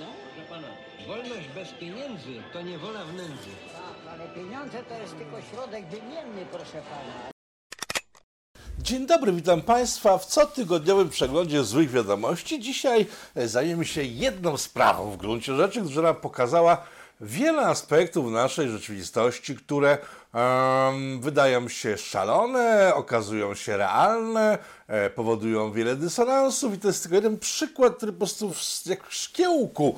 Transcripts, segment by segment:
No, proszę pana, wolność bez pieniędzy to niewola w nędzy. Tak, ale pieniądze to jest tylko środek wymienny, proszę pana. Dzień dobry, witam Państwa w cotygodniowym przeglądzie złych wiadomości. Dzisiaj zajmiemy się jedną sprawą w gruncie rzeczy, która pokazała wiele aspektów naszej rzeczywistości, które em, wydają się szalone, okazują się realne, e, powodują wiele dysonansów i to jest tylko jeden przykład, który po prostu w- jak w szkiełku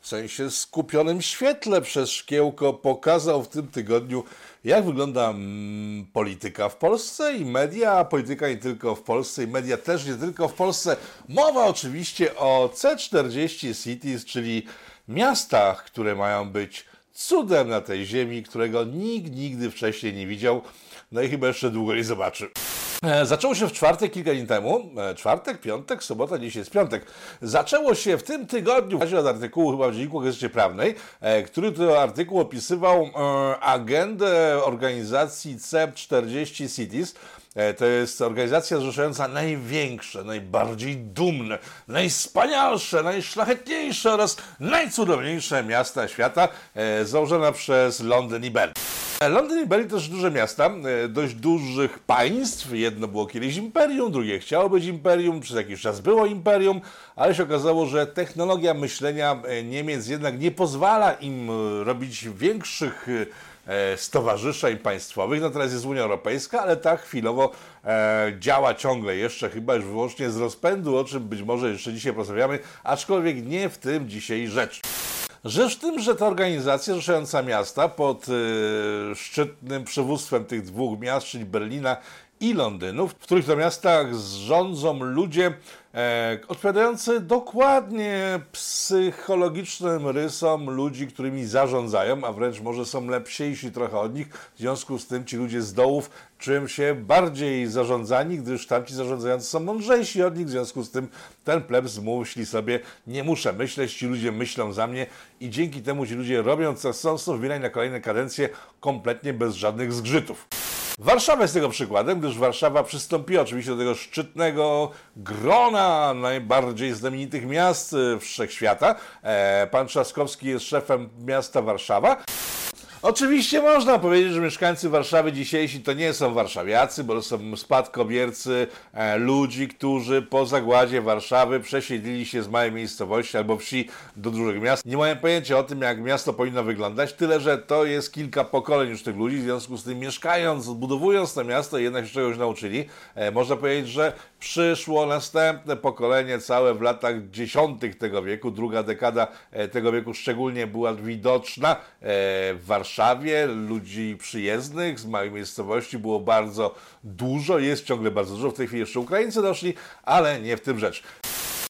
w sensie skupionym świetle przez szkiełko pokazał w tym tygodniu, jak wygląda mm, polityka w Polsce i media, polityka nie tylko w Polsce i media też nie tylko w Polsce. Mowa oczywiście o C40 Cities, czyli miastach, które mają być cudem na tej ziemi, którego nikt nigdy wcześniej nie widział, no i chyba jeszcze długo nie zobaczy. E, Zaczęło się w czwartek, kilka dni temu. E, Czwartek, piątek, sobota, dziś jest piątek. Zaczęło się w tym tygodniu, w od artykułu chyba w Dzienniku Gazecie Prawnej, e, który to artykuł opisywał agendę organizacji CEP40 Cities. E, To jest organizacja zrzeszająca największe, najbardziej dumne, najwspanialsze, najszlachetniejsze oraz najcudowniejsze miasta świata, e, założona przez Londyn i Berlin. Londyn i Berlin to też duże miasta, e, dość dużych państw. Jedno było kiedyś imperium, drugie chciało być imperium, przez jakiś czas było imperium, ale się okazało, że technologia myślenia e, Niemiec jednak nie pozwala im e, robić większych e, stowarzyszeń państwowych. No teraz jest Unia Europejska, ale ta chwilowo e, działa ciągle jeszcze chyba już wyłącznie z rozpędu, o czym być może jeszcze dzisiaj porozmawiamy, aczkolwiek nie w tym dzisiaj rzecz. Rzecz w tym, że ta organizacja zrzeszająca miasta pod y, szczytnym przywództwem tych dwóch miast, czyli Berlina i Londynu, w których to miastach rządzą ludzie e, odpowiadający dokładnie psychologicznym rysom ludzi, którymi zarządzają, a wręcz może są lepsiejsi trochę od nich. W związku z tym ci ludzie z dołów czują się bardziej zarządzani, gdyż tamci zarządzający są mądrzejsi od nich. W związku z tym ten plebs myśli sobie, nie muszę myśleć, ci ludzie myślą za mnie i dzięki temu ci ludzie robią co chcą, są na kolejne kadencje kompletnie bez żadnych zgrzytów. Warszawa jest tego przykładem, gdyż Warszawa przystąpiła oczywiście do tego szczytnego grona najbardziej znamienitych miast e, wszechświata. E, Pan Trzaskowski jest szefem miasta Warszawa. Oczywiście można powiedzieć, że mieszkańcy Warszawy dzisiejsi to nie są warszawiacy, bo to są spadkobiercy e, ludzi, którzy po zagładzie Warszawy przesiedlili się z małej miejscowości albo wsi do dużych miast. Nie mają pojęcia o tym, jak miasto powinno wyglądać, tyle że to jest kilka pokoleń już tych ludzi, w związku z tym mieszkając, budowując to miasto, jednak się czegoś nauczyli. E, można powiedzieć, że przyszło następne pokolenie całe w latach dziesiątych tego wieku, druga dekada e, tego wieku szczególnie była widoczna e, w Warszawie, ludzi przyjezdnych z małej miejscowości było bardzo dużo, jest ciągle bardzo dużo, w tej chwili jeszcze Ukraińcy doszli, ale nie w tym rzecz.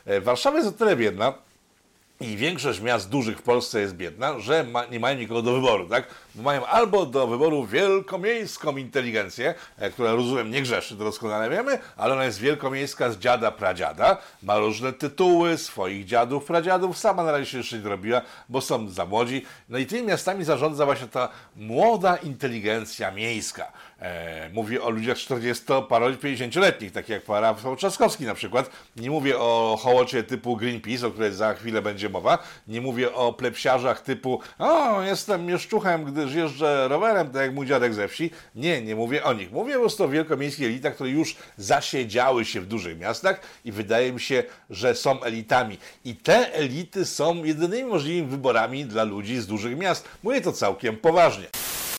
E, Warszawa jest o tyle biedna, i większość miast dużych w Polsce jest biedna, że ma, nie mają nikogo do wyboru, tak? Mają albo do wyboru wielkomiejską inteligencję, e, która rozumiem nie grzeszy, to doskonale wiemy, ale ona jest wielkomiejska z dziada pradziada, ma różne tytuły swoich dziadów, pradziadów, sama na razie się jeszcze nie dorobiła, bo są za młodzi. No i tymi miastami zarządza właśnie ta młoda inteligencja miejska. E, mówię o ludziach 40-50-letnich, takich jak Rafał Trzaskowski na przykład. Nie mówię o hołocie typu Greenpeace, o której za chwilę będzie mowa. Nie mówię o plepsiarzach typu o, jestem mieszczuchem, gdyż jeżdżę rowerem, tak jak mój dziadek ze wsi. Nie, nie mówię o nich. Mówię po prostu o wielkomiejskich elitach, które już zasiedziały się w dużych miastach i wydaje mi się, że są elitami. I te elity są jedynymi możliwymi wyborami dla ludzi z dużych miast. Mówię to całkiem poważnie.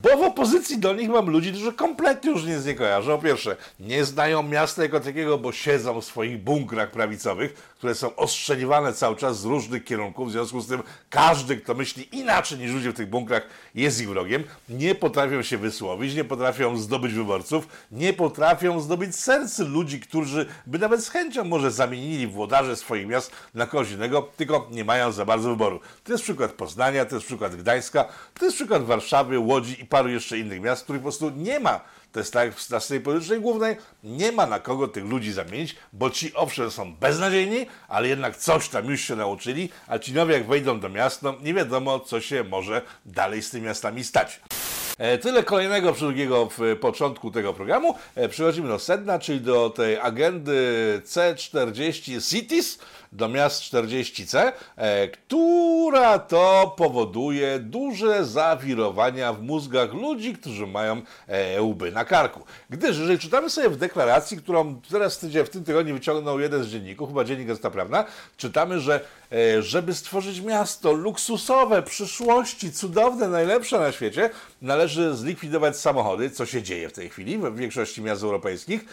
Bo w opozycji do nich mam ludzi, którzy kompletnie już nic nie kojarzą. Po pierwsze, nie znają miasta jako takiego, bo siedzą w swoich bunkrach prawicowych, które są ostrzeliwane cały czas z różnych kierunków. W związku z tym każdy, kto myśli inaczej niż ludzie w tych bunkrach, jest ich wrogiem. Nie potrafią się wysłowić, nie potrafią zdobyć wyborców, nie potrafią zdobyć serc ludzi, którzy by nawet z chęcią może zamienili włodarze swoich miast na kogoś innego, tylko nie mają za bardzo wyboru. To jest przykład Poznania, to jest przykład Gdańska, to jest przykład Warszawy, Łodzi i paru jeszcze innych miast, których po prostu nie ma. To jest tak w scenie politycznej głównej, nie ma na kogo tych ludzi zamienić, bo ci owszem są beznadziejni, ale jednak coś tam już się nauczyli, a ci nowi jak wejdą do miast, no nie wiadomo co się może dalej z tymi miastami stać. E, Tyle kolejnego przydługiego w e, początku tego programu. E, Przechodzimy do sedna, czyli do tej agendy C40 Cities, do miast 40C, e, która to powoduje duże zawirowania w mózgach ludzi, którzy mają e, łby na karku. Gdyż, jeżeli czytamy sobie w deklaracji, którą teraz w tym tygodniu wyciągnął jeden z dzienników, chyba Dziennik Gazeta Prawna, czytamy, że e, żeby stworzyć miasto luksusowe, przyszłości, cudowne, najlepsze na świecie, należy zlikwidować samochody, co się dzieje w tej chwili w większości miast europejskich.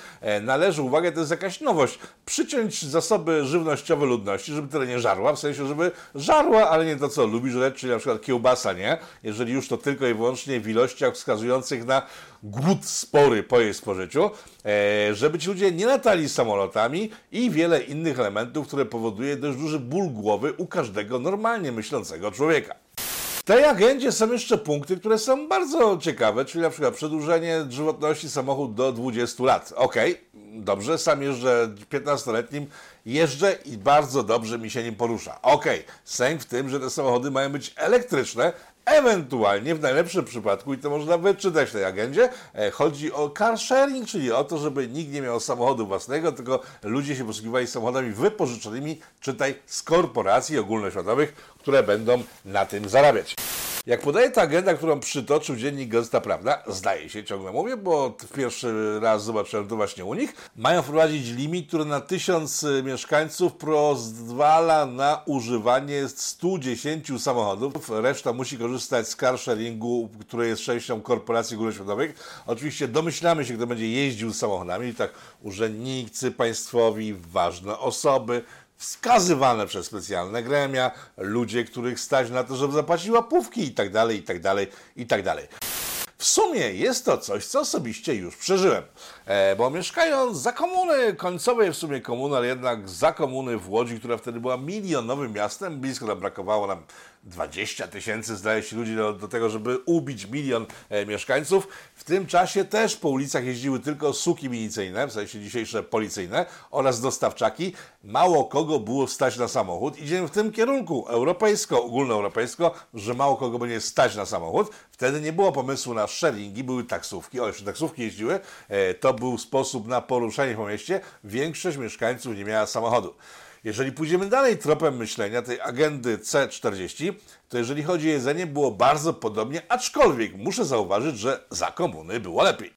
Należy, uwaga, to jest jakaś nowość, przyciąć zasoby żywnościowe ludności, żeby tyle nie żarła, w sensie, żeby żarła, ale nie to, co lubi żreć, czyli na przykład kiełbasa, nie? Jeżeli już to tylko i wyłącznie w ilościach wskazujących na głód spory po jej spożyciu, e, żeby ci ludzie nie latali samolotami i wiele innych elementów, które powoduje dość duży ból głowy u każdego normalnie myślącego człowieka. W tej agendzie są jeszcze punkty, które są bardzo ciekawe, czyli na przykład przedłużenie żywotności samochodu do 20 lat. Okej, dobrze, sam jeżdżę 15-letnim, jeżdżę i bardzo dobrze mi się nim porusza. Okej, sęk w tym, że te samochody mają być elektryczne, Ewentualnie, w najlepszym przypadku, i to można wyczytać w tej agendzie, e, chodzi o car sharing, czyli o to, żeby nikt nie miał samochodu własnego, tylko ludzie się posługiwali samochodami wypożyczonymi, czytaj, z korporacji ogólnoświatowych, które będą na tym zarabiać. Jak podaje ta agenda, którą przytoczył dziennik Gazeta Prawna, zdaje się, ciągle mówię, bo pierwszy raz zobaczyłem to właśnie u nich, mają wprowadzić limit, który na tysiąc y, mieszkańców pozwala na używanie 110 samochodów. Reszta musi korzystać z car sharingu, który jest częścią korporacji ogólnoświatowych. Oczywiście domyślamy się, kto będzie jeździł samochodami, tak urzędnicy państwowi, ważne osoby, wskazywane przez specjalne gremia, ludzie, których stać na to, żeby zapłacić łapówki i tak dalej, i tak dalej, i tak. W sumie jest to coś, co osobiście już przeżyłem. E, bo mieszkając za komuny, końcowej w sumie komuny, ale jednak za komuny w Łodzi, która wtedy była milionowym miastem, blisko nam brakowało nam 20 tysięcy, zdaje się, ludzi do, do tego, żeby ubić milion e, mieszkańców. W tym czasie też po ulicach jeździły tylko suki milicyjne, w sensie dzisiejsze policyjne oraz dostawczaki. Mało kogo było stać na samochód. Idziemy w tym kierunku europejsko, ogólnoeuropejsko, że mało kogo będzie stać na samochód. Wtedy nie było pomysłu na sharingi, były taksówki. O, jeszcze taksówki jeździły. E, to był sposób na poruszanie po mieście. Większość mieszkańców nie miała samochodu. Jeżeli pójdziemy dalej tropem myślenia tej agendy C40, to jeżeli chodzi o jedzenie, było bardzo podobnie, aczkolwiek muszę zauważyć, że za komuny było lepiej.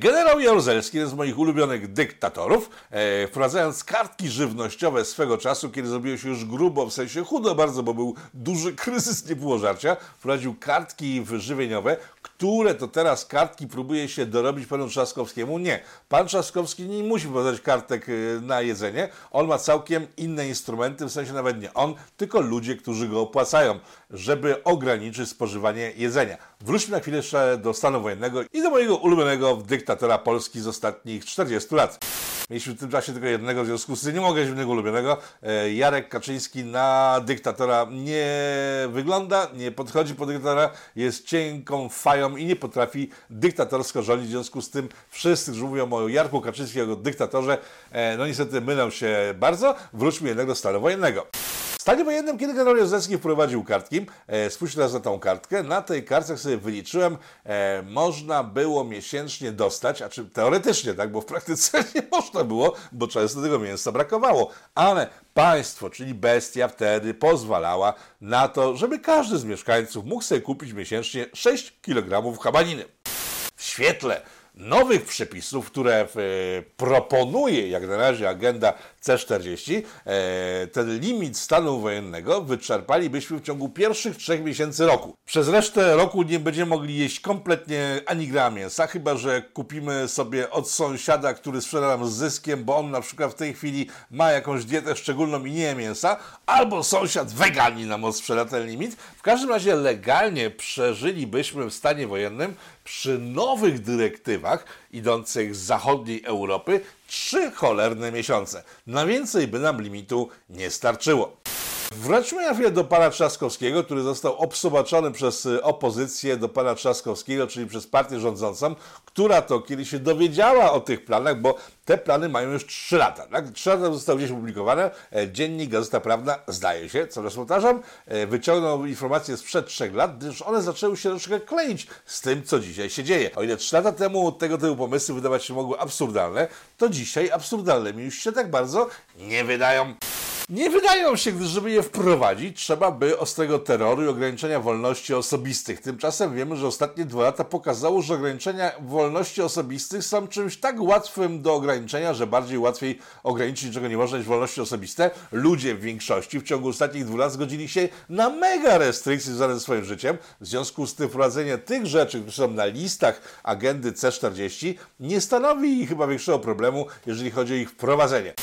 Generał Jaruzelski, jeden z moich ulubionych dyktatorów, e, wprowadzając kartki żywnościowe swego czasu, kiedy zrobiło się już grubo, w sensie chudo bardzo, bo był duży kryzys, nie było żarcia, wprowadził kartki żywieniowe, które to teraz kartki próbuje się dorobić panu Trzaskowskiemu. Nie. Pan Trzaskowski nie musi wprowadzać kartek y, na jedzenie. On ma całkiem inne instrumenty, w sensie nawet nie on, tylko ludzie, którzy go opłacają, żeby ograniczyć spożywanie jedzenia. Wróćmy na chwilę jeszcze do stanu wojennego i do mojego ulubionego dyktatora Polski z ostatnich 40 lat. Mieliśmy w tym czasie tylko jednego, w związku z tym nie mogę mieć innego ulubionego. E, Jarek Kaczyński na dyktatora nie wygląda, nie podchodzi pod dyktatora, jest cienką fają i nie potrafi dyktatorsko rządzić. W związku z tym wszyscy, którzy mówią o Jarku Kaczyńskim jako dyktatorze, e, no niestety mylą się bardzo. Wróćmy jednak do stanu wojennego. Stanie wojennym, kiedy generał Jaruzelski wprowadził kartki, e, spójrzcie teraz na tą kartkę, na tej kartce jak sobie wyliczyłem, e, można było miesięcznie dostać, a czy teoretycznie, tak, bo w praktyce nie można było, bo często tego mięsa brakowało, ale państwo, czyli bestia wtedy pozwalała na to, żeby każdy z mieszkańców mógł sobie kupić miesięcznie 6 kg habaniny. W świetle nowych przepisów, które e, proponuje jak na razie agenda C40, e, ten limit stanu wojennego wyczerpalibyśmy w ciągu pierwszych trzech miesięcy roku. Przez resztę roku nie będziemy mogli jeść kompletnie ani gra mięsa, chyba że kupimy sobie od sąsiada, który sprzeda nam z zyskiem, bo on na przykład w tej chwili ma jakąś dietę szczególną i nie je mięsa, albo sąsiad wegani nam odsprzeda ten limit. W każdym razie legalnie przeżylibyśmy w stanie wojennym przy nowych dyrektywach idących z zachodniej Europy trzy cholerne miesiące. Na więcej by nam limitu nie starczyło. Wróćmy na chwilę do pana Trzaskowskiego, który został obsobaczony przez y, opozycję do pana Trzaskowskiego, czyli przez partię rządzącą, która to kiedy się dowiedziała o tych planach, bo te plany mają już 3 lata. Tak? 3 lata zostały gdzieś opublikowane. E, Dziennik Gazeta Prawna, zdaje się, co raz powtarzam, e, wyciągnął informacje sprzed 3 lat, gdyż one zaczęły się troszkę kleić z tym, co dzisiaj się dzieje. O ile 3 lata temu tego typu pomysły wydawać się mogły absurdalne, to dzisiaj absurdalnymi już się tak bardzo nie wydają. Nie wydają się, gdyż żeby je wprowadzić, trzeba by ostrego terroru i ograniczenia wolności osobistych. Tymczasem wiemy, że ostatnie dwa lata pokazało, że ograniczenia wolności osobistych są czymś tak łatwym do ograniczenia, że bardziej łatwiej ograniczyć czego nie można niż wolności osobiste. Ludzie w większości w ciągu ostatnich dwóch lat zgodzili się na mega restrykcje związane ze swoim życiem. W związku z tym wprowadzenie tych rzeczy, które są na listach agendy C40 nie stanowi chyba większego problemu, jeżeli chodzi o ich wprowadzenie.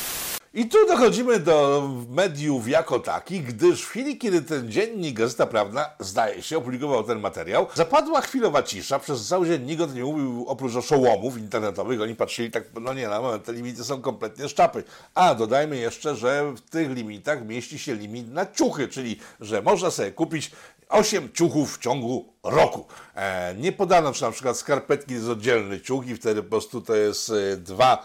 I tu dochodzimy do mediów jako takich, gdyż w chwili, kiedy ten dziennik Gazeta Prawna, zdaje się, opublikował ten materiał, zapadła chwilowa cisza, przez cały dzień nikt nie mówił, oprócz oszołomów internetowych, oni patrzyli tak, no nie, na moment, te limity są kompletnie szczapy. A dodajmy jeszcze, że w tych limitach mieści się limit na ciuchy, czyli, że można sobie kupić 8 ciuchów w ciągu roku. E, nie podano, czy na przykład skarpetki jest oddzielny ciuch i wtedy po prostu to jest e, dwa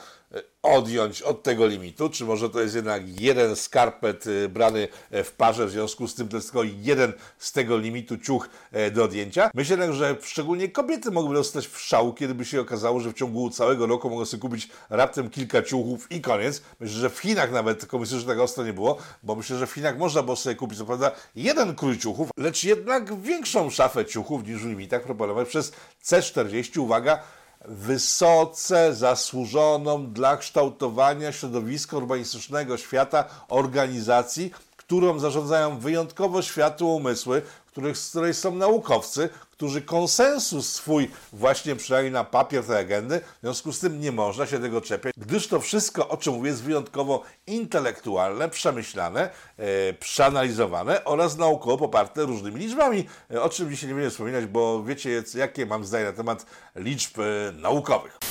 odjąć od tego limitu, czy może to jest jednak jeden skarpet y, brany e, w parze, w związku z tym to jest tylko jeden z tego limitu ciuch e, do odjęcia. Myślę jednak, że szczególnie kobiety mogłyby dostać w szału, kiedy by się okazało, że w ciągu całego roku mogą sobie kupić raptem kilka ciuchów i koniec. Myślę, że w Chinach nawet, myślę, że tak ostro nie było, bo myślę, że w Chinach można było sobie kupić, co prawda, jeden krój ciuchów, lecz jednak większą szafę ciuchów niż w limitach proponowanych przez C40. Uwaga, wysoce zasłużoną dla kształtowania środowiska urbanistycznego świata organizacji, którą zarządzają wyjątkowo światłe umysły, których, z której są naukowcy, którzy konsensus swój właśnie przynajmniej na papier tej agendy, w związku z tym nie można się tego czepiać, gdyż to wszystko, o czym mówię, jest wyjątkowo intelektualne, przemyślane, e, przeanalizowane oraz naukowo poparte różnymi liczbami, e, o czym dzisiaj nie będę wspominać, bo wiecie, jakie mam zdanie na temat liczb e, naukowych.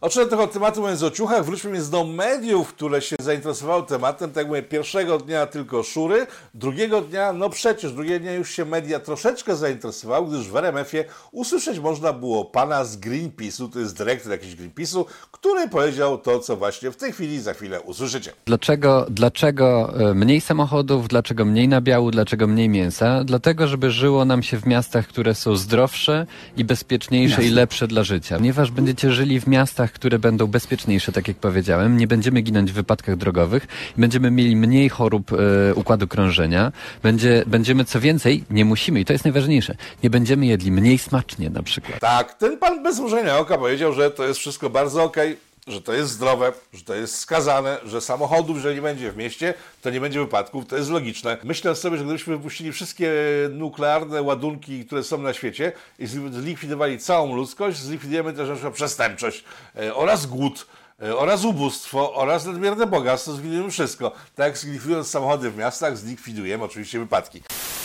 Odszedłem trochę od tematu mówiąc o ciuchach, wróćmy więc do mediów, które się zainteresowały tematem. Tak jak mówię, pierwszego dnia tylko szury, drugiego dnia, no przecież, drugiego dnia już się media troszeczkę zainteresowały, gdyż w RMF-ie usłyszeć można było pana z Greenpeace'u, to jest dyrektor jakiś Greenpeace'u, który powiedział to, co właśnie w tej chwili, za chwilę usłyszycie. Dlaczego, dlaczego e, mniej samochodów, dlaczego mniej nabiału, dlaczego mniej mięsa? Dlatego, żeby żyło nam się w miastach, które są zdrowsze i bezpieczniejsze Jasne. i lepsze dla życia. Ponieważ będziecie żyli w miastach, które będą bezpieczniejsze, tak jak powiedziałem. Nie będziemy ginąć w wypadkach drogowych, będziemy mieli mniej chorób e, układu krążenia, będzie, będziemy co więcej, nie musimy, i to jest najważniejsze, nie będziemy jedli mniej smacznie na przykład. Tak, ten pan bez oka powiedział, że to jest wszystko bardzo okej. Okay że to jest zdrowe, że to jest skazane, że samochodów, jeżeli nie będzie w mieście, to nie będzie wypadków, to jest logiczne. Myślę sobie, że gdybyśmy wypuścili wszystkie nuklearne ładunki, które są na świecie i zlikwidowali całą ludzkość, zlikwidujemy też na przestępczość e, oraz głód oraz ubóstwo, oraz nadmierne bogactwo, zlikwidujemy wszystko. Tak zlikwidując samochody w miastach, zlikwidujemy oczywiście wypadki.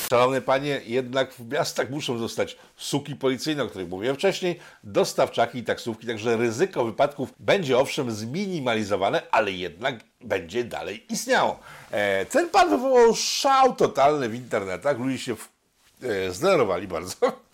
Szanowne panie, jednak w miastach muszą zostać suki policyjne, o których mówiłem wcześniej, dostawczaki i taksówki, także ryzyko wypadków będzie owszem zminimalizowane, ale jednak będzie dalej istniało. E, ten pan wywołał szał totalny w internetach, ludzie się w, e, zdenerwowali bardzo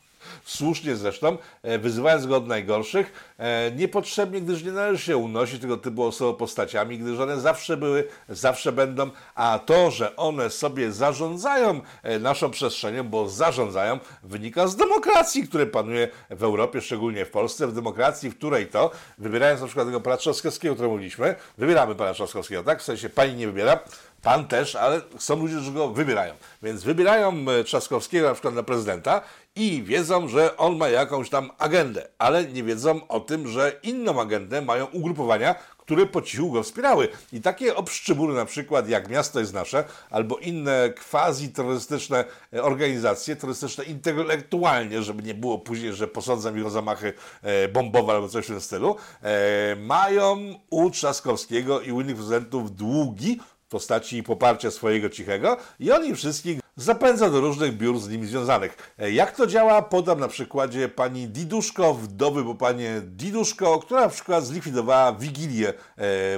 słusznie zresztą, e, wyzywając go od najgorszych, e, niepotrzebnie, gdyż nie należy się unosić tego typu postaciami, gdyż one zawsze były, zawsze będą, a to, że one sobie zarządzają e, naszą przestrzenią, bo zarządzają, wynika z demokracji, które panuje w Europie, szczególnie w Polsce, w demokracji, w której to, wybierając na przykład tego pana Trzaskowskiego, o którym mówiliśmy, wybieramy pana Trzaskowskiego, tak? W sensie pani nie wybiera, Pan też, ale są ludzie, którzy go wybierają. Więc wybierają Trzaskowskiego na przykład na prezydenta i wiedzą, że on ma jakąś tam agendę, ale nie wiedzą o tym, że inną agendę mają ugrupowania, które po cichu go wspierały. I takie obszczybury na przykład jak Miasto jest Nasze, albo inne quasi-terrorystyczne e, organizacje, terrorystyczne intelektualnie, żeby nie było później, że posądzam ich o zamachy e, bombowe albo coś w tym stylu, e, mają u Trzaskowskiego i u innych prezydentów długi postaci poparcia swojego cichego i on im wszystkich zapędza do różnych biur z nimi związanych. E, jak to działa? Podam na przykładzie pani Diduszko, wdowy po panie Diduszko, która na przykład zlikwidowała Wigilię e,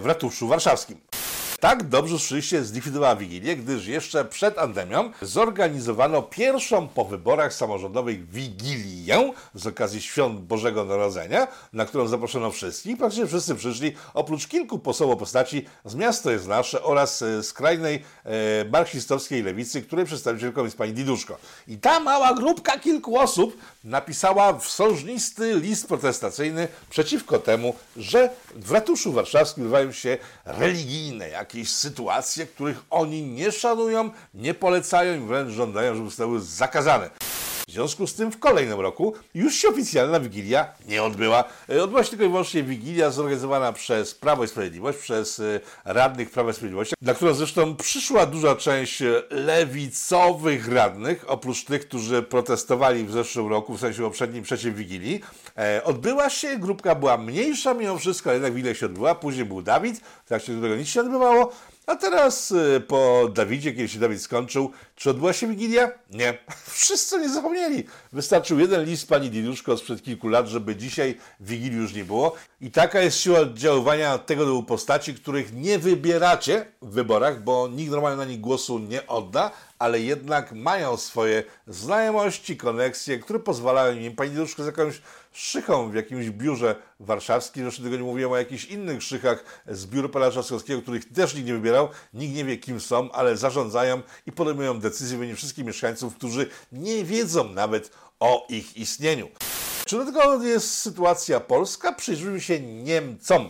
w ratuszu warszawskim. Tak dobrze rzeczywiście zlikwidowała Wigilię, gdyż jeszcze przed pandemią zorganizowano pierwszą po wyborach samorządowych Wigilię z okazji Świąt Bożego Narodzenia, na którą zaproszono wszystkich. Praktycznie wszyscy przyszli, oprócz kilku posełów postaci z Miasto jest Nasze oraz e, skrajnej e, lewicy, której przedstawicielką jest pani Diduszko. I ta mała grupka kilku osób napisała wsążnisty list protestacyjny przeciwko temu, że w ratuszu warszawskim odbywają się religijne jakieś sytuacje, których oni nie szanują, nie polecają i wręcz żądają, żeby zostały zakazane. W związku z tym w kolejnym roku już się oficjalna Wigilia nie odbyła. E, Odbyła się tylko i wyłącznie Wigilia zorganizowana przez Prawo i Sprawiedliwość, przez e, radnych Prawa i Sprawiedliwości, na którą zresztą przyszła duża część e, lewicowych radnych, oprócz tych, którzy protestowali w zeszłym roku, w sensie poprzednim, przeciw Wigilii. Odbyła się, grupka była mniejsza mimo wszystko, ale jednak Wigilia się odbyła. Później był Dawid, w trakcie którego nic się odbywało. A teraz y, po Dawidzie, kiedy się Dawid skończył, czy odbyła się Wigilia? Nie. Wszyscy nie zapomnieli. Wystarczył jeden list pani Diduszko sprzed kilku lat, żeby dzisiaj Wigilii już nie było. I taka jest siła oddziaływania tego typu postaci, których nie wybieracie w wyborach, bo nikt normalnie na nich głosu nie odda, ale jednak mają swoje znajomości, koneksje, które pozwalają im. Pani Diduszko z jakąś szychą w jakimś biurze warszawskim, zresztą tego nie mówiłem o jakichś innych szychach z biura pana Trzaskowskiego, których też nikt nie wybierał, nikt nie wie kim są, ale zarządzają i podejmują decyzje w imieniu wszystkich mieszkańców, którzy nie wiedzą nawet o ich istnieniu. Czy do tego jest sytuacja polska? Przyjrzyjmy się Niemcom.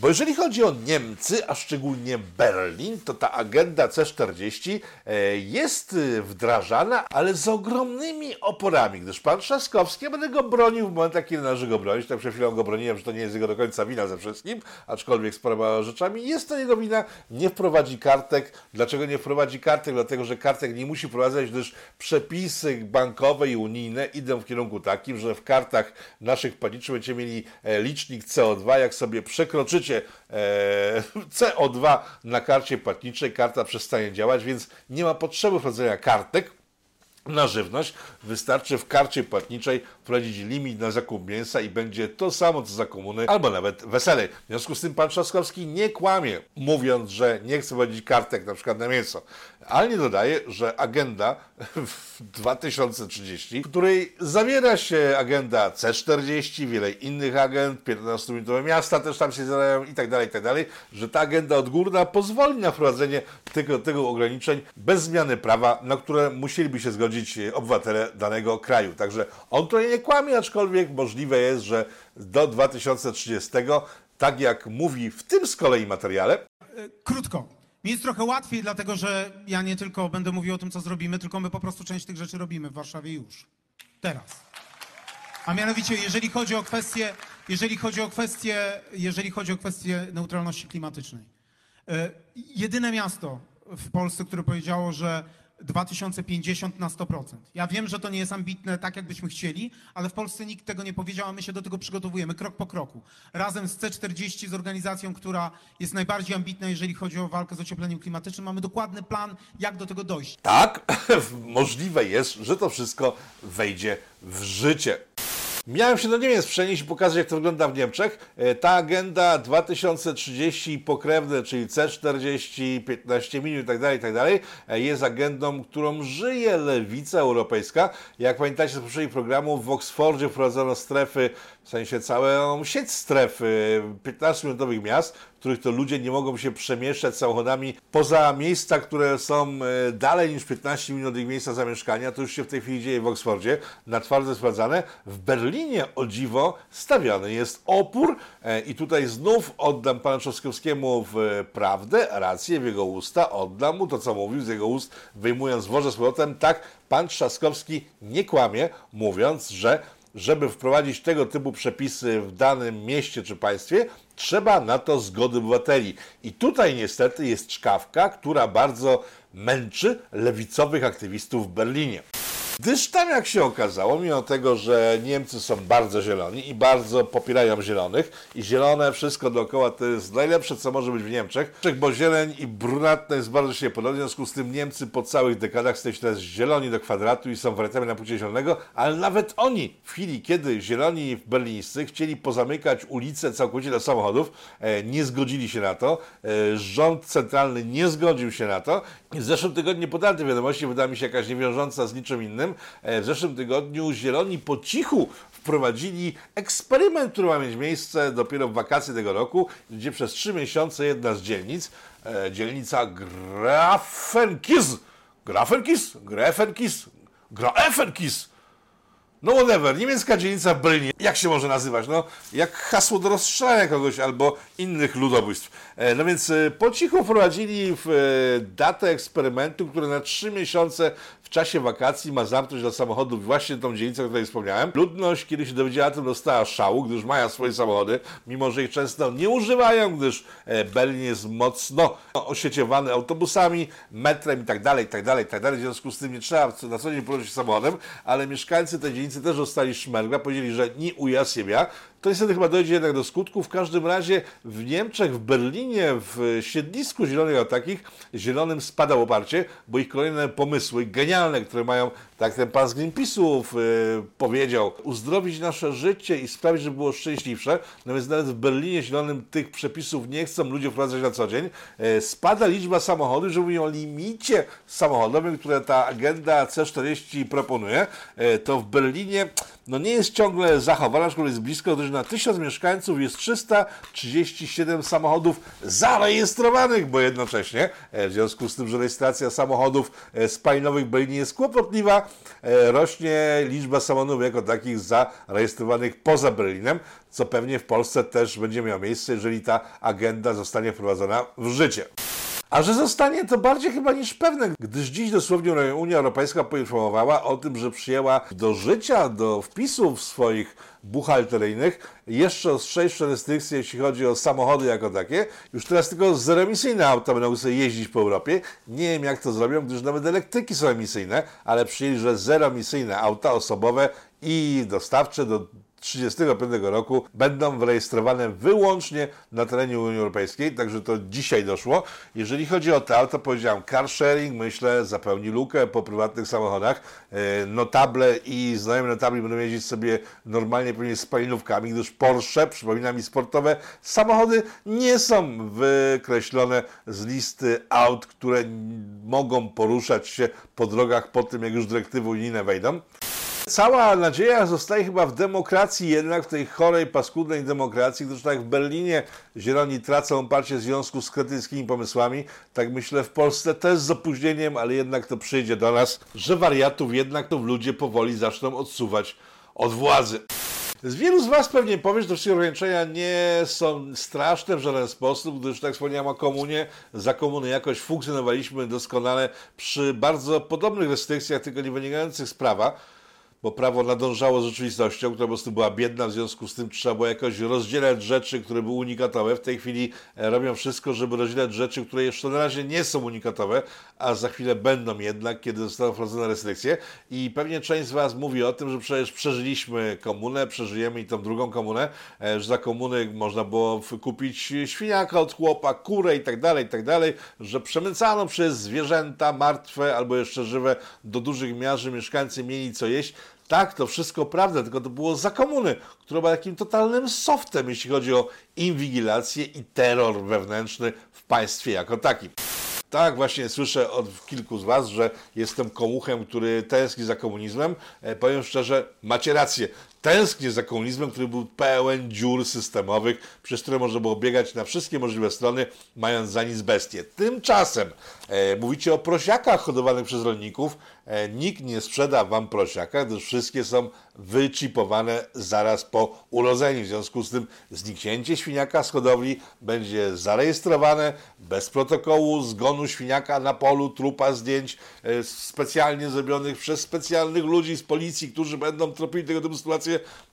Bo jeżeli chodzi o Niemcy, a szczególnie Berlin, to ta agenda C40 e, jest e, wdrażana, ale z ogromnymi oporami, gdyż pan Trzaskowski, ja będę go bronił w momentach, kiedy należy go bronić, tak przed chwilą go broniłem, że to nie jest jego do końca wina ze wszystkim, aczkolwiek z paroma rzeczami jest to jego wina, nie wprowadzi kartek. Dlaczego nie wprowadzi kartek? Dlatego, że kartek nie musi wprowadzać, gdyż przepisy bankowe i unijne idą w kierunku takim, że w kartach naszych płatniczych będziecie mieli e, licznik CO2, jak sobie przekroczycie e, CO2 na karcie płatniczej, karta przestanie działać, więc nie ma potrzeby wprowadzenia kartek na żywność. Wystarczy w karcie płatniczej wprowadzić limit na zakup mięsa i będzie to samo co za komuny, albo nawet weselej. W związku z tym pan Trzaskowski nie kłamie, mówiąc, że nie chce wprowadzić kartek na przykład na mięso. Ale nie dodaje, że agenda w 2030, w której zawiera się agenda C40, wiele innych agent, 15-minutowe miasta też tam się zadają i tak dalej, i tak dalej, że ta agenda odgórna pozwoli na wprowadzenie tego, tego ograniczeń bez zmiany prawa, na które musieliby się zgodzić obywatele danego kraju. Także on tutaj nie kłamie, aczkolwiek możliwe jest, że do 2030, tak jak mówi w tym z kolei materiale, Krótko. Mi jest trochę łatwiej, dlatego że ja nie tylko będę mówił o tym, co zrobimy, tylko my po prostu część tych rzeczy robimy w Warszawie już. Teraz. A mianowicie, jeżeli chodzi o kwestię, jeżeli chodzi o kwestię, jeżeli chodzi o kwestię neutralności klimatycznej. E, Jedyne miasto w Polsce, które powiedziało, że 2050 na 100%. Ja wiem, że to nie jest ambitne tak, jakbyśmy chcieli, ale w Polsce nikt tego nie powiedział, a my się do tego przygotowujemy krok po kroku. Razem z C40, z organizacją, która jest najbardziej ambitna, jeżeli chodzi o walkę z ociepleniem klimatycznym, mamy dokładny plan, jak do tego dojść. tak, możliwe jest, że to wszystko wejdzie w życie. Miałem się do Niemiec przenieść i pokazać, jak to wygląda w Niemczech. E, Ta agenda 2030 pokrewne, czyli C40, 15 minut i tak dalej, i tak e, jest agendą, którą żyje lewica europejska. Jak pamiętacie z poprzednich programów, w Oksfordzie wprowadzono strefy, w sensie całą sieć stref e, 15-minutowych miast, w których to ludzie nie mogą się przemieszczać samochodami poza miejsca, które są e, dalej niż 15 minut od ich miejsca zamieszkania. To już się w tej chwili dzieje w Oksfordzie, na twardo sprawdzane. W Berlinie, o dziwo, stawiany jest opór e, i tutaj znów oddam panu Trzaskowskiemu e, prawdę, rację w jego usta, oddam mu to, co mówił z jego ust, wyjmując woże z powrotem. Tak, pan Trzaskowski nie kłamie, mówiąc, że żeby wprowadzić tego typu przepisy w danym mieście czy państwie, trzeba na to zgody obywateli. I tutaj niestety jest czkawka, która bardzo męczy lewicowych aktywistów w Berlinie. Gdyż tam, jak się okazało, mimo tego, że Niemcy są bardzo zieloni i bardzo popierają zielonych i zielone wszystko dookoła to jest najlepsze, co może być w Niemczech, bo zieleń i brunatne jest bardzo się podobne, w związku z tym Niemcy po całych dekadach stali się teraz zieloni do kwadratu i są wariatami na płcie zielonego, ale nawet oni w chwili, kiedy zieloni berlińscy chcieli pozamykać ulice całkowicie dla samochodów, e, nie zgodzili się na to, e, rząd centralny nie zgodził się na to. W zeszłym tygodniu podane te wiadomości, wydała mi się jakaś niewiążąca z niczym innym, e, w zeszłym tygodniu zieloni po cichu wprowadzili eksperyment, który ma mieć miejsce dopiero w wakacje tego roku, gdzie przez trzy miesiące jedna z dzielnic, e, dzielnica Grafenkis, Grafenkis, Grafenkis, Grafenkis, no whatever, niemiecka dzielnica w jak się może nazywać? No, jak hasło do rozstrzelania kogoś albo innych ludobójstw. E, no więc e, po cichu wprowadzili w e, datę eksperymentu, który na trzy miesiące w czasie wakacji ma zamknąć dla samochodów właśnie tą dzielnicę, o której wspomniałem. Ludność, kiedy się dowiedziała o tym, dostała szału, gdyż mają swoje samochody, mimo że ich często nie używają, gdyż Berlin jest mocno osieciowany autobusami, metrem i tak dalej, i tak dalej, i tak dalej. W związku z tym nie trzeba na co dzień poruszać się samochodem, ale mieszkańcy tej dzielnicy też dostali szmergla, powiedzieli, że nie uja siebie. To niestety chyba dojdzie jednak do skutku. W każdym razie w Niemczech, w Berlinie, w siedlisku zielonych o takich, zielonym spada oparcie, bo ich kolejne pomysły, genialne, które mają, tak ten pan z Greenpeace'u yy, powiedział, uzdrowić nasze życie i sprawić, żeby było szczęśliwsze. No więc nawet w Berlinie zielonym tych przepisów nie chcą ludzie wprowadzać na co dzień. Yy, spada liczba samochodów, że mówią o limicie samochodowym, które ta agenda C40 proponuje. Yy, to w Berlinie no nie jest ciągle zachowana, szkoda jest blisko, gdyż na 1000 mieszkańców jest 337 samochodów zarejestrowanych, bo jednocześnie, e, w związku z tym, że rejestracja samochodów e, spalinowych w Berlinie jest kłopotliwa, e, rośnie liczba samochodów jako takich zarejestrowanych poza Berlinem, co pewnie w Polsce też będzie miało miejsce, jeżeli ta agenda zostanie wprowadzona w życie. A że zostanie to bardziej chyba niż pewne, gdyż dziś dosłownie Unia Europejska poinformowała o tym, że przyjęła do życia, do wpisów swoich buchalteryjnych jeszcze ostrzejsze restrykcje, jeśli chodzi o samochody jako takie. Już teraz tylko zeroemisyjne auta będą sobie jeździć po Europie. Nie wiem jak to zrobią, gdyż nawet elektryki są emisyjne, ale przyjęli, że zeroemisyjne auta osobowe i dostawcze do 1935 roku będą wyrejestrowane wyłącznie na terenie Unii Europejskiej, także to dzisiaj doszło. Jeżeli chodzi o to auto, powiedziałem, car sharing, myślę, zapełni lukę po prywatnych samochodach. E, notable i znajomi notabli będą jeździć sobie normalnie pewnie spalinówkami, gdyż Porsche, przypomina mi sportowe samochody, nie są wykreślone z listy aut, które mogą poruszać się po drogach po tym, jak już dyrektywy unijne wejdą. Cała nadzieja zostaje chyba w demokracji, jednak w tej chorej, paskudnej demokracji, gdyż tak w Berlinie zieloni tracą oparcie w związku z kretyńskimi pomysłami, tak myślę w Polsce też z opóźnieniem, ale jednak to przyjdzie do nas, że wariatów jednak to ludzie powoli zaczną odsuwać od władzy. Z wielu z Was pewnie powie, że wszystkie ograniczenia nie są straszne w żaden sposób, gdyż tak wspomniałem o komunie, za komuny jakoś funkcjonowaliśmy doskonale przy bardzo podobnych restrykcjach, tylko nie wynikających z prawa bo prawo nadążało z rzeczywistością, która po prostu była biedna, w związku z tym trzeba było jakoś rozdzielać rzeczy, które były unikatowe. W tej chwili e, robią wszystko, żeby rozdzielać rzeczy, które jeszcze na razie nie są unikatowe, a za chwilę będą jednak, kiedy zostaną wprowadzone restrykcje. I pewnie część z Was mówi o tym, że przecież przeżyliśmy komunę, przeżyjemy i tą drugą komunę, e, że za komuny można było kupić świniaka od chłopa, kurę i tak dalej, i tak dalej, że przemycano przez zwierzęta martwe albo jeszcze żywe do dużych że mieszkańcy mieli co jeść. Tak, to wszystko prawda, tylko to było za komuny, która była takim totalnym softem, jeśli chodzi o inwigilację i terror wewnętrzny w państwie jako takim. Tak, właśnie słyszę od kilku z Was, że jestem komuchem, który tęskni za komunizmem. E, powiem szczerze, macie rację. Tęsknię za komunizmem, który był pełen dziur systemowych, przez które można było biegać na wszystkie możliwe strony, mając za nic bestię. Tymczasem e, mówicie o prosiakach hodowanych przez rolników. E, nikt nie sprzeda Wam prosiaka, gdyż wszystkie są wychipowane zaraz po urodzeniu. W związku z tym zniknięcie świniaka z hodowli będzie zarejestrowane bez protokołu zgonu świniaka na polu, trupa zdjęć e, specjalnie zrobionych przez specjalnych ludzi z policji, którzy będą tropili tego typu sytuacje.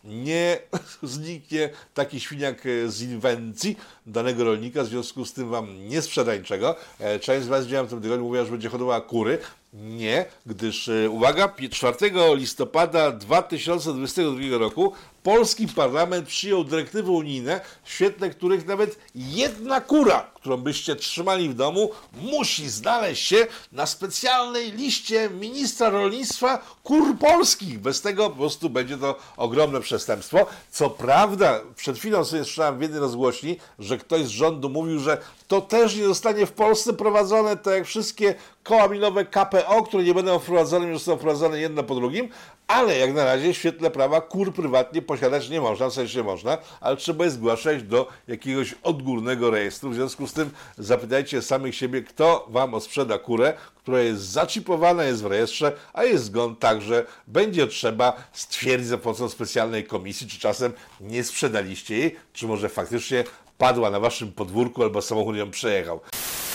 Nie zniknie taki świniak z inwencji danego rolnika, w związku z tym Wam nie sprzeda niczego. E, część z Was widziałem w tym tygodniu mówiła, że będzie hodowała kury. Nie, gdyż, e, uwaga, pi- 4 listopada 2022 roku polski parlament przyjął dyrektywy unijne, w świetle których nawet jedna kura, którą byście trzymali w domu, musi znaleźć się na specjalnej liście ministra rolnictwa kur polskich. Bez tego po prostu będzie to ogromne przestępstwo. Co prawda, przed chwilą sobie słyszałem w jednej rozgłośni, że ktoś z rządu mówił, że to też nie zostanie w Polsce prowadzone, tak jak wszystkie koła milowe KPO, które nie będą wprowadzone, już są wprowadzone jedno po drugim, ale jak na razie w świetle prawa kur prywatnie posiadać nie można, w sensie można, ale trzeba je zgłaszać do jakiegoś odgórnego rejestru. W związku z tym zapytajcie samych siebie, kto wam odsprzeda kurę, która jest zaczipowana, jest w rejestrze, a jest zgon także będzie trzeba stwierdzić za pomocą specjalnej komisji, czy czasem nie sprzedaliście jej, czy może faktycznie padła na waszym podwórku albo samochód ją przejechał.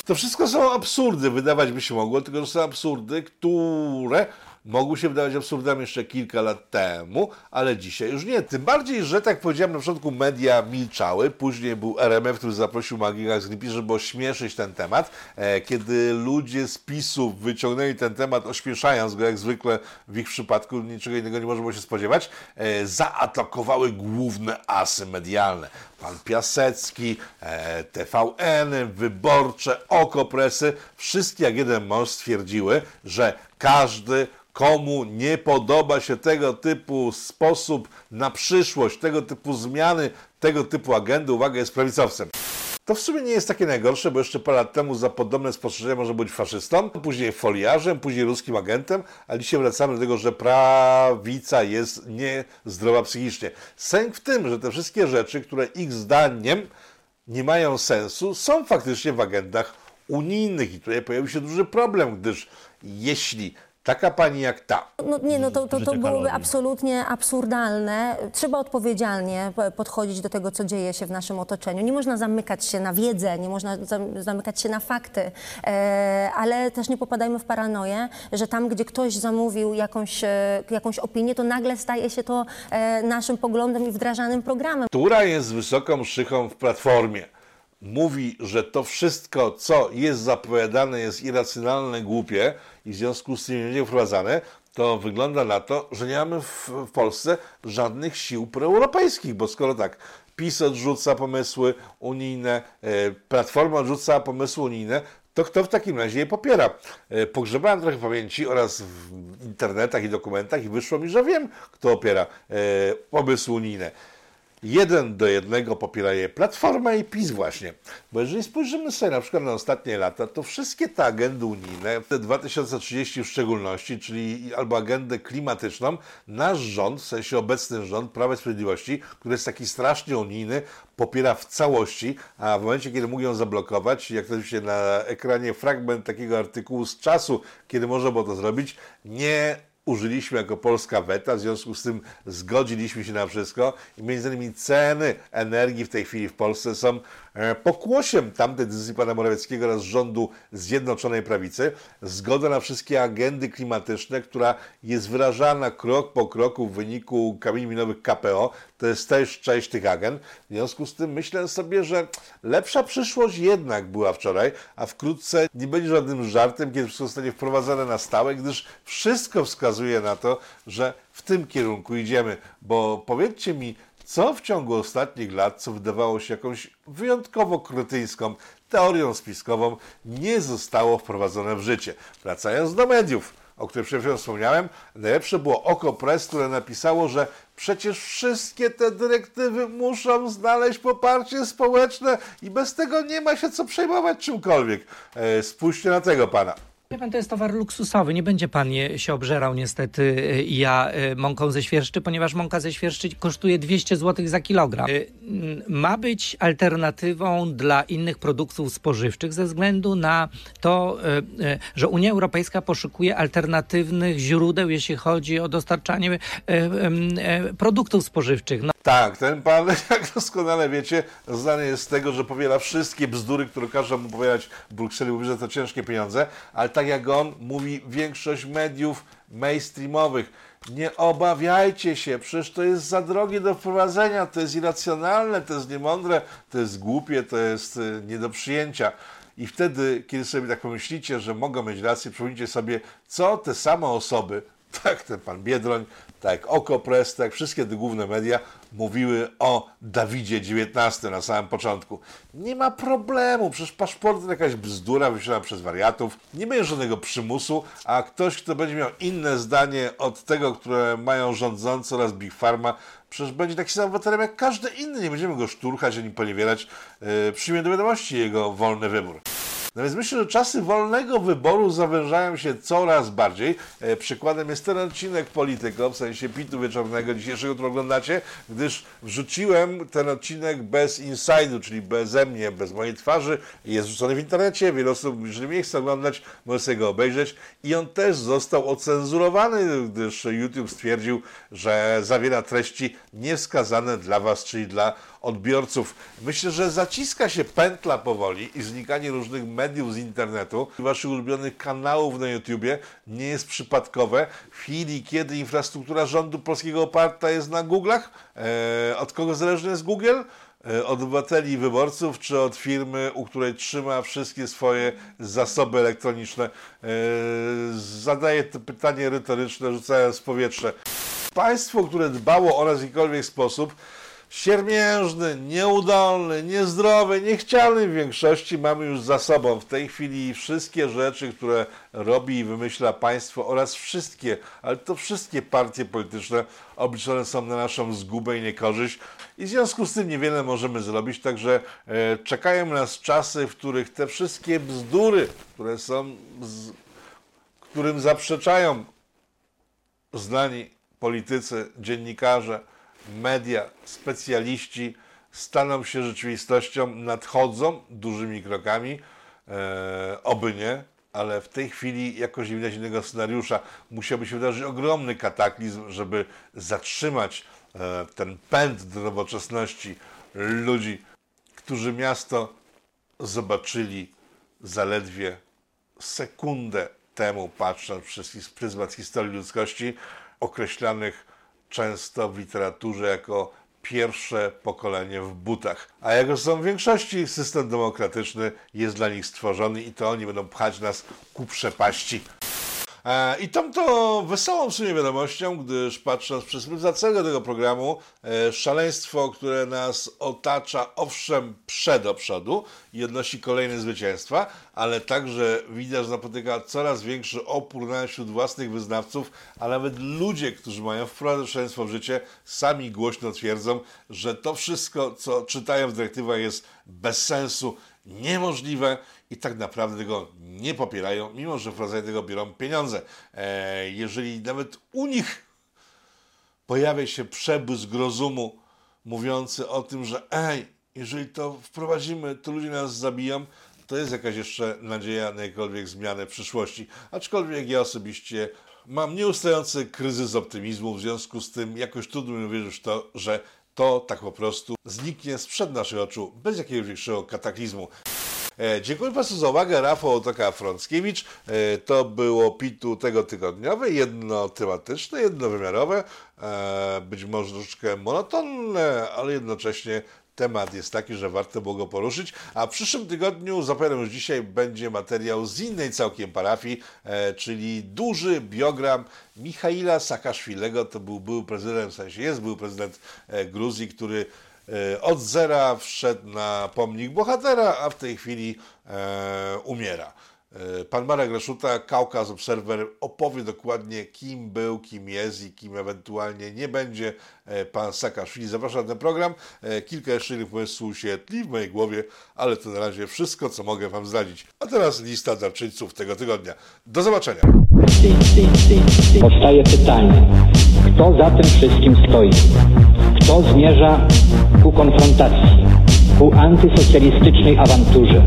To wszystko są absurdy, wydawać by się mogło, tylko że są absurdy, które mogły się wydawać absurdami jeszcze kilka lat temu, ale dzisiaj już nie. Tym bardziej, że tak powiedziałem na początku, media milczały, później był RMF, który zaprosił Magika z Greenpeace, żeby ośmieszyć ten temat. E, Kiedy ludzie z PiSu wyciągnęli ten temat, ośmieszając go jak zwykle w ich przypadku, niczego innego nie można było się spodziewać, e, zaatakowały główne asy medialne. Pan Piasecki, e, TVN, Wyborcze, Okopresy, wszystkie jak jeden mąż stwierdziły, że każdy komu nie podoba się tego typu sposób na przyszłość, tego typu zmiany, tego typu agendy, uwaga, jest prawicowcem. To w sumie nie jest takie najgorsze, bo jeszcze parę lat temu za podobne spostrzeżenie można być faszystą, później foliarzem, później ruskim agentem, a dzisiaj wracamy do tego, że prawica jest niezdrowa psychicznie. Sęk w tym, że te wszystkie rzeczy, które ich zdaniem nie mają sensu, są faktycznie w agendach unijnych i tutaj pojawił się duży problem, gdyż jeśli taka pani jak ta No, nie, no to, to, to byłoby absolutnie absurdalne. Trzeba odpowiedzialnie po- podchodzić do tego, co dzieje się w naszym otoczeniu. Nie można zamykać się na wiedzę, nie można zam- zamykać się na fakty, e, ale też nie popadajmy w paranoję, że tam, gdzie ktoś zamówił jakąś, e, jakąś opinię, to nagle staje się to e, naszym poglądem i wdrażanym programem. która jest wysoką szychą w platformie, mówi, że to wszystko, co jest zapowiadane, jest irracjonalne, głupie i w związku z tym nie wprowadzane, to wygląda na to, że nie mamy w, w Polsce żadnych sił proeuropejskich, bo skoro tak, PiS odrzuca pomysły unijne, e, Platforma odrzuca pomysły unijne, to kto w takim razie je popiera? E, Pogrzebałem trochę pamięci oraz w internetach i dokumentach i wyszło mi, że wiem, kto opiera e, pomysły unijne. Jeden do jednego popiera je Platforma i PiS właśnie. Bo jeżeli spojrzymy sobie na przykład na ostatnie lata, to wszystkie te agendy unijne, te 2030 w szczególności, czyli albo agendę klimatyczną, nasz rząd, w sensie obecny rząd Prawa i Sprawiedliwości, który jest taki strasznie unijny, popiera w całości, a w momencie, kiedy mógł ją zablokować, jak to się na ekranie fragment takiego artykułu z czasu, kiedy można było to zrobić, nie użyliśmy jako Polska weta, w związku z tym zgodziliśmy się na wszystko i między innymi ceny energii w tej chwili w Polsce są pokłosiem tamtej decyzji pana Morawieckiego oraz rządu Zjednoczonej Prawicy. Zgoda na wszystkie agendy klimatyczne, która jest wyrażana krok po kroku w wyniku kamieni minowych KPO, to jest też część tych agent. W związku z tym myślę sobie, że lepsza przyszłość jednak była wczoraj, a wkrótce nie będzie żadnym żartem, kiedy wszystko zostanie wprowadzone na stałe, gdyż wszystko wskazuje na to, że w tym kierunku idziemy. Bo powiedzcie mi, co w ciągu ostatnich lat, co wydawało się jakąś wyjątkowo kretyńską teorią spiskową, nie zostało wprowadzone w życie. Wracając do mediów, o których przed chwilą wspomniałem, najlepsze było Oko Press, które napisało, że przecież wszystkie te dyrektywy muszą znaleźć poparcie społeczne i bez tego nie ma się co przejmować czymkolwiek. E, spójrzcie na tego pana. Wie pan, to jest towar luksusowy. Nie będzie pan się obżerał niestety y, ja y, mąką ze świerszczy, ponieważ mąka ze świerszczy kosztuje 200 zł za kilogram. Y, Ma być alternatywą dla innych produktów spożywczych ze względu na to, że Unia Europejska poszukuje alternatywnych źródeł, jeśli chodzi o dostarczanie produktów spożywczych. No, Tak, ten pan, jak doskonale wiecie, znany jest z tego, że powiela wszystkie bzdury, które każą mu powielać w Brukseli, mówi, że to ciężkie pieniądze, ale tak jak on, mówi większość mediów mainstreamowych, nie obawiajcie się, przecież to jest za drogie do wprowadzenia, to jest irracjonalne, to jest niemądre, to jest głupie, to jest y, nie do przyjęcia. I wtedy, kiedy sobie tak pomyślicie, że mogą mieć rację, przypomnijcie sobie, co te same osoby, tak ten pan Biedroń, tak Oko Press, tak wszystkie te główne media mówiły o Dawidzie XIX na samym początku. Nie ma problemu, przecież paszport to jakaś bzdura wymyślona przez wariatów, nie będzie żadnego przymusu, a ktoś, kto będzie miał inne zdanie od tego, które mają rządzący oraz Big Pharma, przecież będzie taki sam obywatelem jak każdy inny, nie będziemy go szturchać ani poniewierać, yy, przyjmie do wiadomości jego wolny wybór. No więc myślę, że czasy wolnego wyboru zawężają się coraz bardziej. E, przykładem jest ten odcinek Polityko, w sensie pitu wieczornego dzisiejszego, który oglądacie, gdyż wrzuciłem ten odcinek bez insidu, czyli beze mnie, bez mojej twarzy. Jest wrzucony w internecie, wiele osób, jeżeli nie chce oglądać, może sobie go obejrzeć. I on też został ocenzurowany, gdyż YouTube stwierdził, że zawiera treści niewskazane dla Was, czyli dla odbiorców. Myślę, że zaciska się pętla powoli i znikanie różnych mediów z internetu, waszych ulubionych kanałów na YouTubie nie jest przypadkowe. W chwili, kiedy infrastruktura rządu polskiego oparta jest na Google'ach, e, od kogo zależny jest Google? E, od obywateli i wyborców, czy od firmy, u której trzyma wszystkie swoje zasoby elektroniczne? E, zadaję to pytanie retoryczne, rzucając w powietrze. Państwo, które dbało o nas w jakikolwiek sposób, siermiężny, nieudolny, niezdrowy, niechciany w większości mamy już za sobą. W tej chwili wszystkie rzeczy, które robi i wymyśla państwo oraz wszystkie, ale to wszystkie partie polityczne obliczone są na naszą zgubę i niekorzyść i w związku z tym niewiele możemy zrobić, także e, czekają nas czasy, w których te wszystkie bzdury, które są, z, którym zaprzeczają znani politycy, dziennikarze, media, specjaliści staną się rzeczywistością, nadchodzą dużymi krokami, e, oby nie, ale w tej chwili jakoś nie widać innego scenariusza. Musiałby się wydarzyć ogromny kataklizm, żeby zatrzymać e, ten pęd do nowoczesności ludzi, którzy miasto zobaczyli zaledwie sekundę temu, patrząc przez pryzmat historii ludzkości, określanych często w literaturze jako pierwsze pokolenie w butach. A jako są w większości, system demokratyczny jest dla nich stworzony i to oni będą pchać nas ku przepaści. E, I tą to wesołą w sumie wiadomością, gdyż patrząc przez pryzmat całego tego programu, e, szaleństwo, które nas otacza, owszem, przed do przodu i odnosi kolejne zwycięstwa, ale także widać, że napotyka coraz większy opór nawet wśród własnych wyznawców, a nawet ludzie, którzy mają wprowadzone szaleństwo w życie, sami głośno twierdzą, że to wszystko, co czytają w dyrektywach jest bez sensu, niemożliwe i tak naprawdę tego nie popierają, mimo że wprowadzają tego biorą pieniądze. E, jeżeli nawet u nich pojawia się przebłysk rozumu mówiący o tym, że ej, jeżeli to wprowadzimy, to ludzie nas zabiją, to jest jakaś jeszcze nadzieja na jakąkolwiek zmianę w przyszłości. Aczkolwiek ja osobiście mam nieustający kryzys optymizmu, w związku z tym jakoś trudno mi uwierzyć w to, że to tak po prostu zniknie sprzed naszych oczu bez jakiegoś większego kataklizmu. E, dziękuję Państwu za uwagę. Rafał Otoka-Frąckiewicz. E, to było PIT-u tego tygodniowe, jedno tematyczne, jednowymiarowe, e, być może troszeczkę monotonne, ale jednocześnie temat jest taki, że warto było go poruszyć. A w przyszłym tygodniu, zapewne już dzisiaj, będzie materiał z innej całkiem parafii, e, czyli duży biogram Michaila Saakaszwilego. To był był prezydent, w sensie jest był prezydent e, Gruzji, który e, od zera wszedł na pomnik bohatera, a w tej chwili e, umiera. E, pan Marek Reszuta, Kaukaz Observer, opowie dokładnie, kim był, kim jest i kim ewentualnie nie będzie e, pan Saakaszwili. Zapraszam na ten program. E, kilka jeszcze innych pomysłów się tli w mojej głowie, ale to na razie wszystko, co mogę Wam zdradzić. A teraz lista darczyńców tego tygodnia. Do zobaczenia. Powstaje pytanie, kto za tym wszystkim stoi? Kto zmierza ku konfrontacji, ku antysocjalistycznej awanturze?